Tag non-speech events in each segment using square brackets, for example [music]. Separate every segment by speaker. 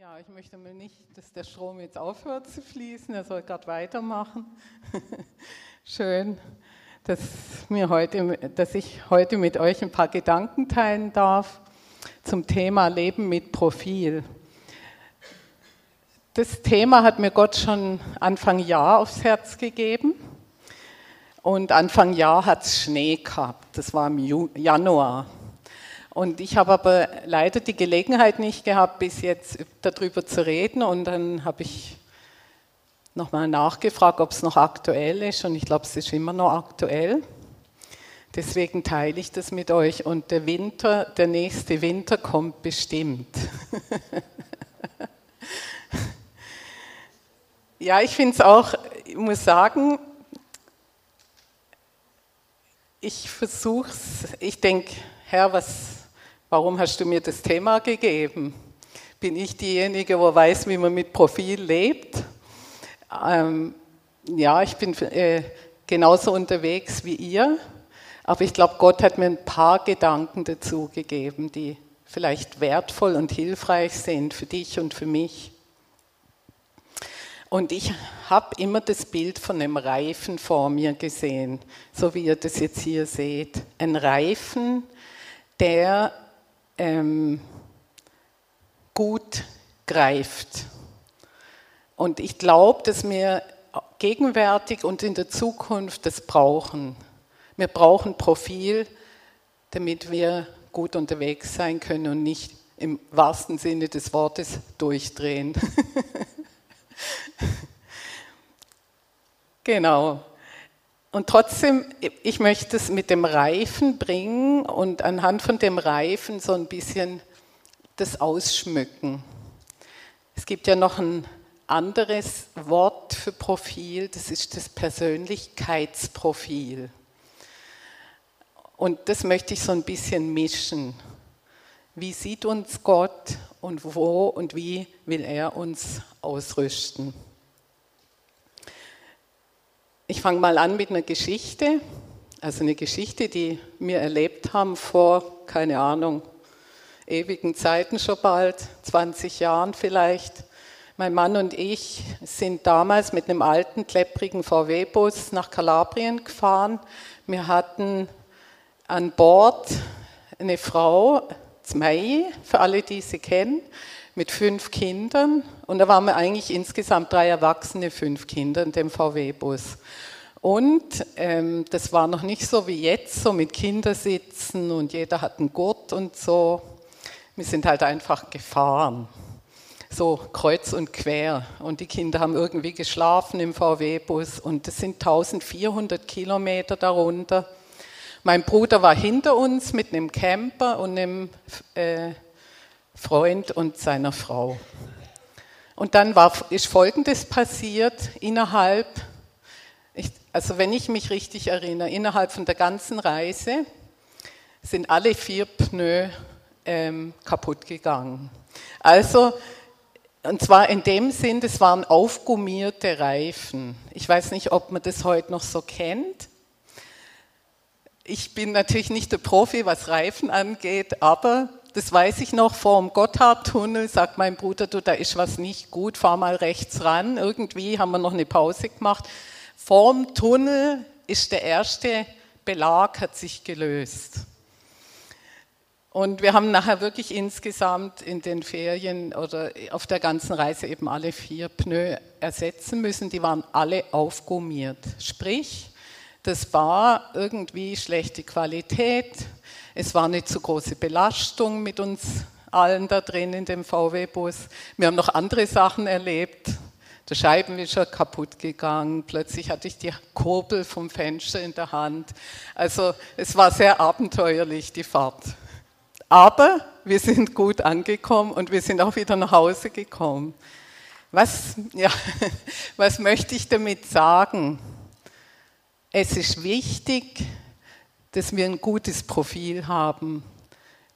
Speaker 1: Ja, ich möchte mal nicht, dass der Strom jetzt aufhört zu fließen. Er soll gerade weitermachen. [laughs] Schön, dass, mir heute, dass ich heute mit euch ein paar Gedanken teilen darf zum Thema Leben mit Profil. Das Thema hat mir Gott schon Anfang Jahr aufs Herz gegeben. Und Anfang Jahr hat es Schnee gehabt. Das war im Januar. Und ich habe aber leider die Gelegenheit nicht gehabt, bis jetzt darüber zu reden. Und dann habe ich nochmal nachgefragt, ob es noch aktuell ist. Und ich glaube, es ist immer noch aktuell. Deswegen teile ich das mit euch. Und der Winter, der nächste Winter kommt bestimmt. [laughs] ja, ich finde es auch, ich muss sagen, ich versuche es, ich denke, Herr, was Warum hast du mir das Thema gegeben? Bin ich diejenige, wo weiß, wie man mit Profil lebt? Ähm, ja, ich bin äh, genauso unterwegs wie ihr, aber ich glaube, Gott hat mir ein paar Gedanken dazu gegeben, die vielleicht wertvoll und hilfreich sind für dich und für mich. Und ich habe immer das Bild von einem Reifen vor mir gesehen, so wie ihr das jetzt hier seht. Ein Reifen, der ähm, gut greift. Und ich glaube, dass wir gegenwärtig und in der Zukunft das brauchen. Wir brauchen Profil, damit wir gut unterwegs sein können und nicht im wahrsten Sinne des Wortes durchdrehen. [laughs] genau. Und trotzdem, ich möchte es mit dem Reifen bringen und anhand von dem Reifen so ein bisschen das ausschmücken. Es gibt ja noch ein anderes Wort für Profil, das ist das Persönlichkeitsprofil. Und das möchte ich so ein bisschen mischen. Wie sieht uns Gott und wo und wie will er uns ausrüsten? Ich fange mal an mit einer Geschichte, also eine Geschichte, die wir erlebt haben vor, keine Ahnung, ewigen Zeiten schon bald, 20 Jahren vielleicht. Mein Mann und ich sind damals mit einem alten, klepprigen VW-Bus nach Kalabrien gefahren. Wir hatten an Bord eine Frau, Zmei, für alle, die sie kennen, mit fünf Kindern. Und da waren wir eigentlich insgesamt drei Erwachsene, fünf Kinder in dem VW-Bus. Und ähm, das war noch nicht so wie jetzt, so mit Kindersitzen und jeder hat einen Gurt und so. Wir sind halt einfach gefahren, so kreuz und quer. Und die Kinder haben irgendwie geschlafen im VW-Bus und das sind 1400 Kilometer darunter. Mein Bruder war hinter uns mit einem Camper und einem äh, Freund und seiner Frau. Und dann war, ist Folgendes passiert innerhalb ich, also wenn ich mich richtig erinnere, innerhalb von der ganzen Reise sind alle vier Pneu ähm, kaputt gegangen. Also, und zwar in dem Sinn, das waren aufgummierte Reifen. Ich weiß nicht, ob man das heute noch so kennt. Ich bin natürlich nicht der Profi, was Reifen angeht, aber das weiß ich noch, vor dem Gotthardtunnel sagt mein Bruder, du, da ist was nicht gut, fahr mal rechts ran. Irgendwie haben wir noch eine Pause gemacht. Vorm Tunnel ist der erste Belag, hat sich gelöst. Und wir haben nachher wirklich insgesamt in den Ferien oder auf der ganzen Reise eben alle vier Pneu ersetzen müssen. Die waren alle aufgummiert. Sprich, das war irgendwie schlechte Qualität. Es war nicht so große Belastung mit uns allen da drin in dem VW-Bus. Wir haben noch andere Sachen erlebt. Der Scheibenwischer kaputt gegangen, plötzlich hatte ich die Kurbel vom Fenster in der Hand. Also es war sehr abenteuerlich, die Fahrt. Aber wir sind gut angekommen und wir sind auch wieder nach Hause gekommen. Was, ja, [laughs] was möchte ich damit sagen? Es ist wichtig, dass wir ein gutes Profil haben,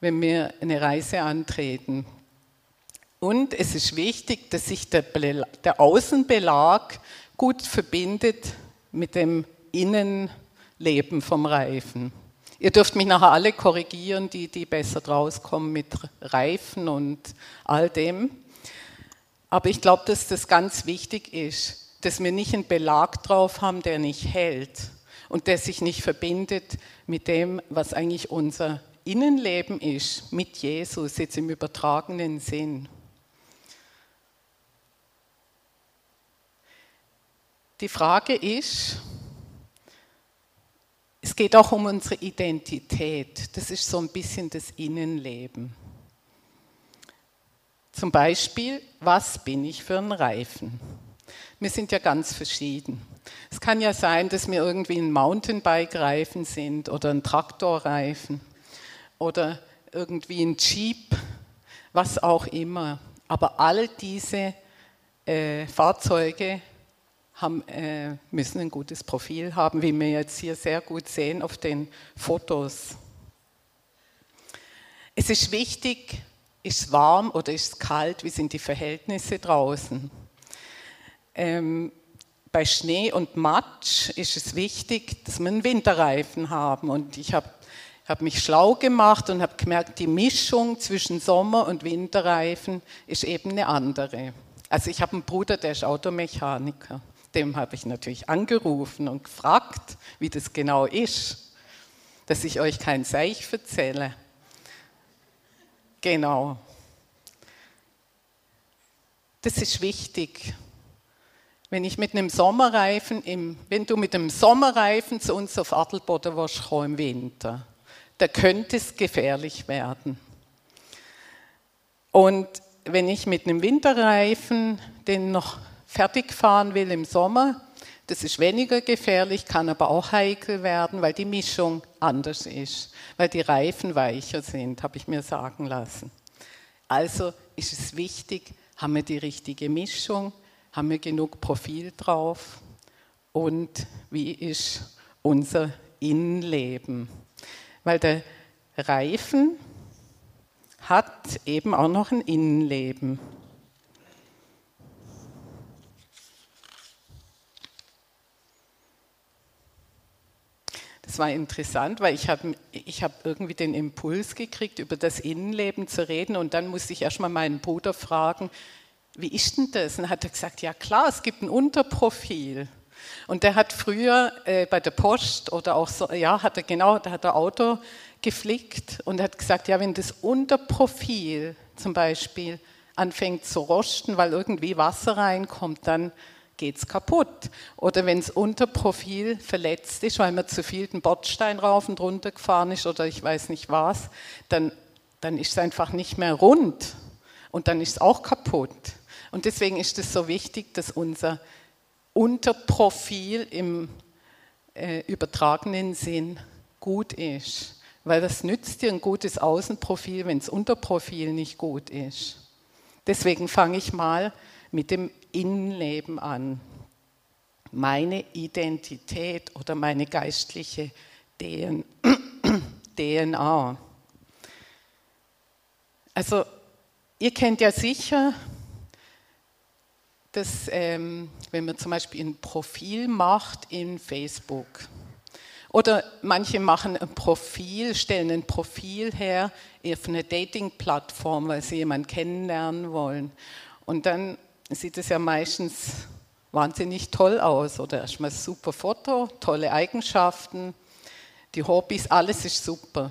Speaker 1: wenn wir eine Reise antreten. Und es ist wichtig, dass sich der, der Außenbelag gut verbindet mit dem Innenleben vom Reifen. Ihr dürft mich nachher alle korrigieren, die, die besser draus kommen mit Reifen und all dem. Aber ich glaube, dass das ganz wichtig ist, dass wir nicht einen Belag drauf haben, der nicht hält und der sich nicht verbindet mit dem, was eigentlich unser Innenleben ist, mit Jesus, jetzt im übertragenen Sinn. Die Frage ist, es geht auch um unsere Identität. Das ist so ein bisschen das Innenleben. Zum Beispiel, was bin ich für ein Reifen? Wir sind ja ganz verschieden. Es kann ja sein, dass wir irgendwie ein Mountainbike-Reifen sind oder ein Traktorreifen oder irgendwie ein Jeep, was auch immer. Aber all diese äh, Fahrzeuge haben, äh, müssen ein gutes Profil haben, wie wir jetzt hier sehr gut sehen auf den Fotos. Es ist wichtig, ist es warm oder ist es kalt, wie sind die Verhältnisse draußen. Ähm, bei Schnee und Matsch ist es wichtig, dass wir einen Winterreifen haben. Und ich habe hab mich schlau gemacht und habe gemerkt, die Mischung zwischen Sommer- und Winterreifen ist eben eine andere. Also ich habe einen Bruder, der ist Automechaniker dem habe ich natürlich angerufen und gefragt, wie das genau ist, dass ich euch kein Seich erzähle. Genau. Das ist wichtig. Wenn ich mit einem Sommerreifen, im, wenn du mit einem Sommerreifen zu uns auf Adelboden warst, im Winter, da könnte es gefährlich werden. Und wenn ich mit einem Winterreifen den noch fertig fahren will im Sommer, das ist weniger gefährlich, kann aber auch heikel werden, weil die Mischung anders ist, weil die Reifen weicher sind, habe ich mir sagen lassen. Also ist es wichtig, haben wir die richtige Mischung, haben wir genug Profil drauf und wie ist unser Innenleben. Weil der Reifen hat eben auch noch ein Innenleben. Das war interessant, weil ich habe ich hab irgendwie den Impuls gekriegt, über das Innenleben zu reden und dann musste ich erstmal meinen Bruder fragen, wie ist denn das? Und hat er gesagt, ja klar, es gibt ein Unterprofil. Und der hat früher äh, bei der Post oder auch so, ja, hat er genau, da hat er Auto geflickt und hat gesagt, ja, wenn das Unterprofil zum Beispiel anfängt zu rosten, weil irgendwie Wasser reinkommt, dann geht es kaputt. Oder wenn es unter Profil verletzt ist, weil man zu viel den Bordstein rauf und runter gefahren ist oder ich weiß nicht was, dann, dann ist es einfach nicht mehr rund und dann ist es auch kaputt. Und deswegen ist es so wichtig, dass unser Unterprofil im äh, übertragenen Sinn gut ist. Weil das nützt dir ein gutes Außenprofil, wenn das Unterprofil nicht gut ist. Deswegen fange ich mal mit dem Innenleben an. Meine Identität oder meine geistliche DNA. [clears throat] Also ihr kennt ja sicher, dass wenn man zum Beispiel ein Profil macht in Facebook oder manche machen ein Profil, stellen ein Profil her auf eine Dating-Plattform, weil sie jemanden kennenlernen wollen. Und dann sieht es ja meistens wahnsinnig toll aus oder erstmal super Foto, tolle Eigenschaften, die Hobbys, alles ist super.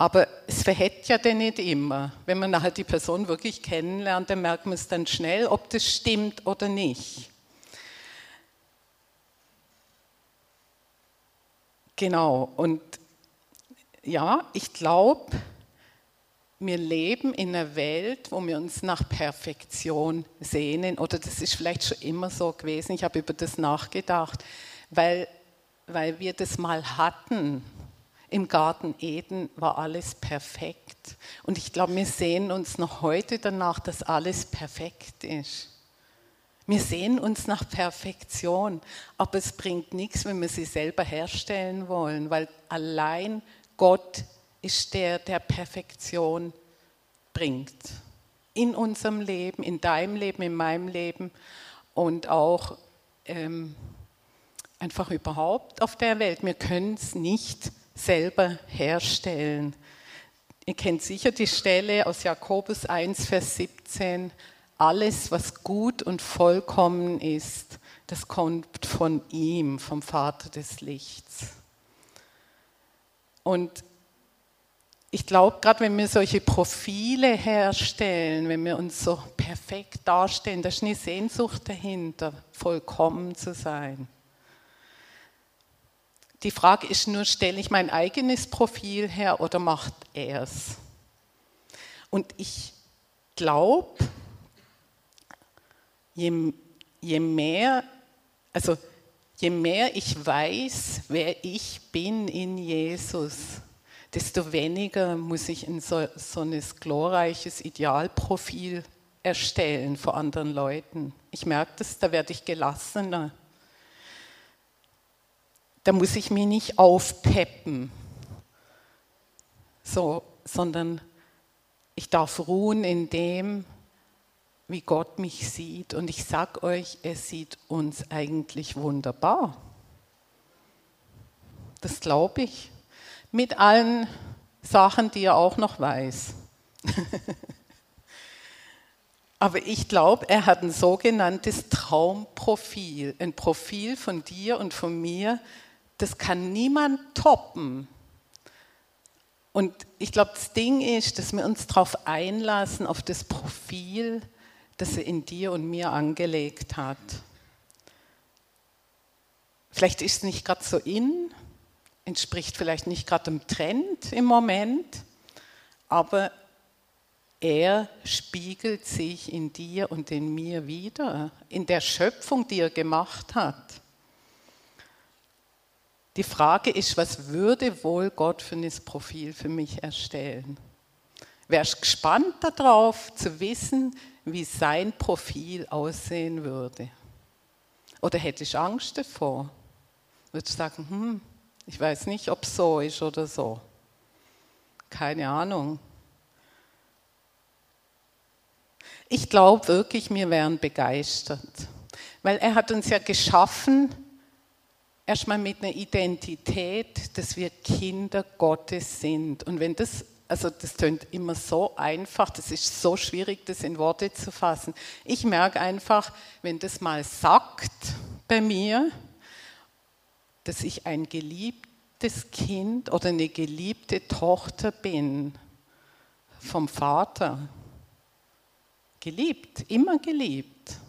Speaker 1: Aber es verhält ja dann nicht immer. Wenn man nachher die Person wirklich kennenlernt, dann merkt man es dann schnell, ob das stimmt oder nicht. Genau, und ja, ich glaube, wir leben in einer Welt, wo wir uns nach Perfektion sehnen, oder das ist vielleicht schon immer so gewesen, ich habe über das nachgedacht, weil, weil wir das mal hatten. Im Garten Eden war alles perfekt. Und ich glaube, wir sehen uns noch heute danach, dass alles perfekt ist. Wir sehen uns nach Perfektion, aber es bringt nichts, wenn wir sie selber herstellen wollen, weil allein Gott ist der, der Perfektion bringt. In unserem Leben, in deinem Leben, in meinem Leben und auch ähm, einfach überhaupt auf der Welt. Wir können es nicht selber herstellen. Ihr kennt sicher die Stelle aus Jakobus 1, Vers 17. alles, was gut und vollkommen ist, das kommt von ihm, vom Vater des Lichts. Und ich glaube, gerade wenn wir solche Profile herstellen, wenn wir uns so perfekt darstellen, da ist eine Sehnsucht dahinter, vollkommen zu sein. Die Frage ist nur, stelle ich mein eigenes Profil her oder macht er es? Und ich glaube, je, je mehr, also je mehr ich weiß, wer ich bin in Jesus, desto weniger muss ich ein so, so ein glorreiches Idealprofil erstellen vor anderen Leuten. Ich merke das, da werde ich gelassener. Da muss ich mich nicht aufpeppen, so, sondern ich darf ruhen in dem, wie Gott mich sieht. Und ich sage euch, er sieht uns eigentlich wunderbar. Das glaube ich. Mit allen Sachen, die er auch noch weiß. [laughs] Aber ich glaube, er hat ein sogenanntes Traumprofil, ein Profil von dir und von mir, das kann niemand toppen. Und ich glaube, das Ding ist, dass wir uns darauf einlassen, auf das Profil, das er in dir und mir angelegt hat. Vielleicht ist es nicht gerade so in, entspricht vielleicht nicht gerade dem Trend im Moment, aber er spiegelt sich in dir und in mir wieder, in der Schöpfung, die er gemacht hat. Die Frage ist, was würde wohl Gott für ein Profil für mich erstellen? Wärst gespannt darauf zu wissen, wie sein Profil aussehen würde? Oder hätte ich Angst davor? Würdest sagen, hm, ich weiß nicht, ob es so ist oder so. Keine Ahnung. Ich glaube wirklich, wir wären begeistert, weil er hat uns ja geschaffen, erstmal mit einer Identität, dass wir Kinder Gottes sind. Und wenn das also das tönt immer so einfach, das ist so schwierig, das in Worte zu fassen. Ich merke einfach, wenn das mal sagt bei mir, dass ich ein geliebtes Kind oder eine geliebte Tochter bin vom Vater. Geliebt, immer geliebt.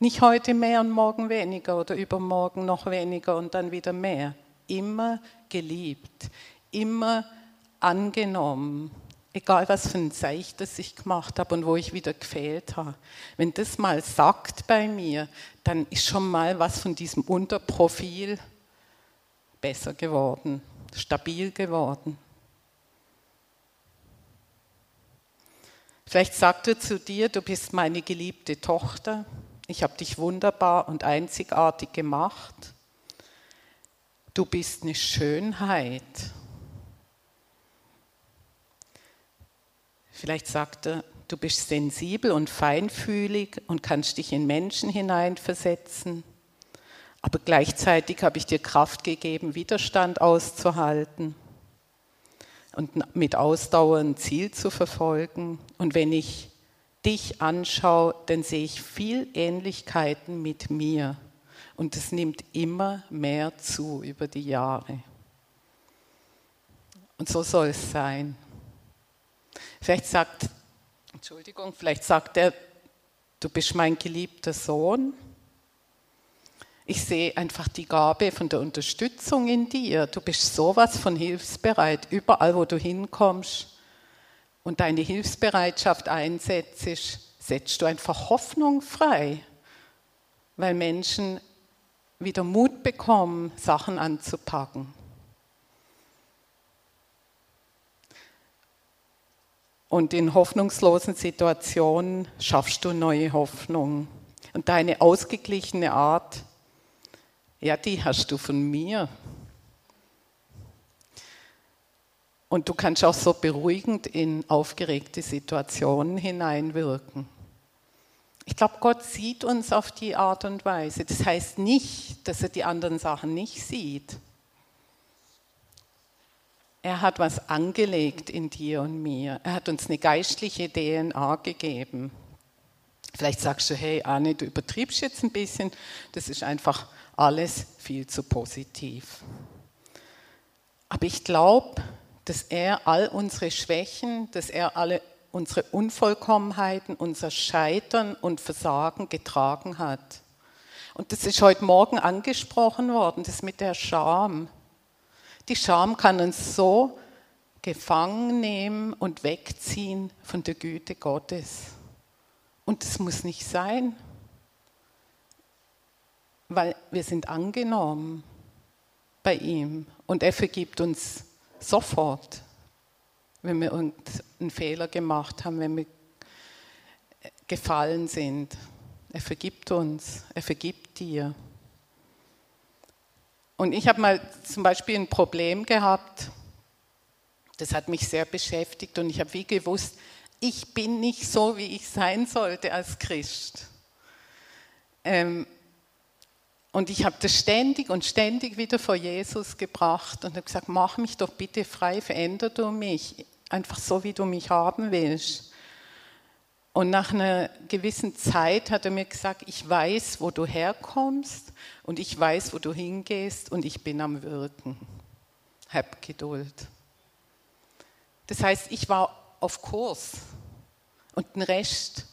Speaker 1: Nicht heute mehr und morgen weniger oder übermorgen noch weniger und dann wieder mehr. Immer geliebt, immer angenommen, egal was für ein Zeichen das ich gemacht habe und wo ich wieder gefehlt habe. Wenn das mal sagt bei mir, dann ist schon mal was von diesem Unterprofil besser geworden, stabil geworden. Vielleicht sagt er zu dir, du bist meine geliebte Tochter, ich habe dich wunderbar und einzigartig gemacht, du bist eine Schönheit Vielleicht sagt er, du bist sensibel und feinfühlig und kannst dich in Menschen hineinversetzen. Aber gleichzeitig habe ich dir Kraft gegeben, Widerstand auszuhalten und mit Ausdauer ein Ziel zu verfolgen. Und wenn ich dich anschaue, dann sehe ich viel Ähnlichkeiten mit mir. Und es nimmt immer mehr zu über die Jahre. Und so soll es sein. Vielleicht sagt, Entschuldigung, vielleicht sagt er, du bist mein geliebter Sohn. Ich sehe einfach die Gabe von der Unterstützung in dir. Du bist sowas von hilfsbereit, überall wo du hinkommst und deine Hilfsbereitschaft einsetzt, setzt du einfach Hoffnung frei, weil Menschen wieder Mut bekommen, Sachen anzupacken. Und in hoffnungslosen Situationen schaffst du neue Hoffnung. Und deine ausgeglichene Art, ja, die hast du von mir. Und du kannst auch so beruhigend in aufgeregte Situationen hineinwirken. Ich glaube, Gott sieht uns auf die Art und Weise. Das heißt nicht, dass er die anderen Sachen nicht sieht. Er hat was angelegt in dir und mir. Er hat uns eine geistliche DNA gegeben. Vielleicht sagst du, hey Anne, du übertriebst jetzt ein bisschen, das ist einfach alles viel zu positiv. Aber ich glaube, dass er all unsere Schwächen, dass er alle unsere Unvollkommenheiten, unser Scheitern und Versagen getragen hat. Und das ist heute Morgen angesprochen worden, das mit der Scham. Die Scham kann uns so gefangen nehmen und wegziehen von der Güte Gottes. Und das muss nicht sein, weil wir sind angenommen bei ihm und er vergibt uns sofort, wenn wir irgendeinen Fehler gemacht haben, wenn wir gefallen sind. Er vergibt uns, er vergibt dir. Und ich habe mal zum Beispiel ein Problem gehabt, das hat mich sehr beschäftigt und ich habe wie gewusst, ich bin nicht so, wie ich sein sollte als Christ. Ähm, und ich habe das ständig und ständig wieder vor Jesus gebracht und habe gesagt, mach mich doch bitte frei, veränder du mich, einfach so, wie du mich haben willst. Und nach einer gewissen Zeit hat er mir gesagt, ich weiß, wo du herkommst und ich weiß, wo du hingehst und ich bin am Wirken. Hab Geduld. Das heißt, ich war auf Kurs und den Rest,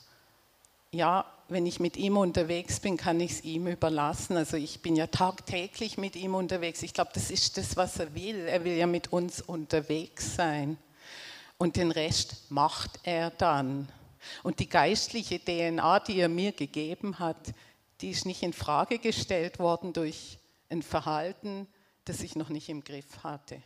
Speaker 1: ja, wenn ich mit ihm unterwegs bin, kann ich es ihm überlassen. Also ich bin ja tagtäglich mit ihm unterwegs. Ich glaube, das ist das, was er will. Er will ja mit uns unterwegs sein. Und den Rest macht er dann. Und die geistliche DNA, die er mir gegeben hat, die ist nicht in Frage gestellt worden durch ein Verhalten, das ich noch nicht im Griff hatte.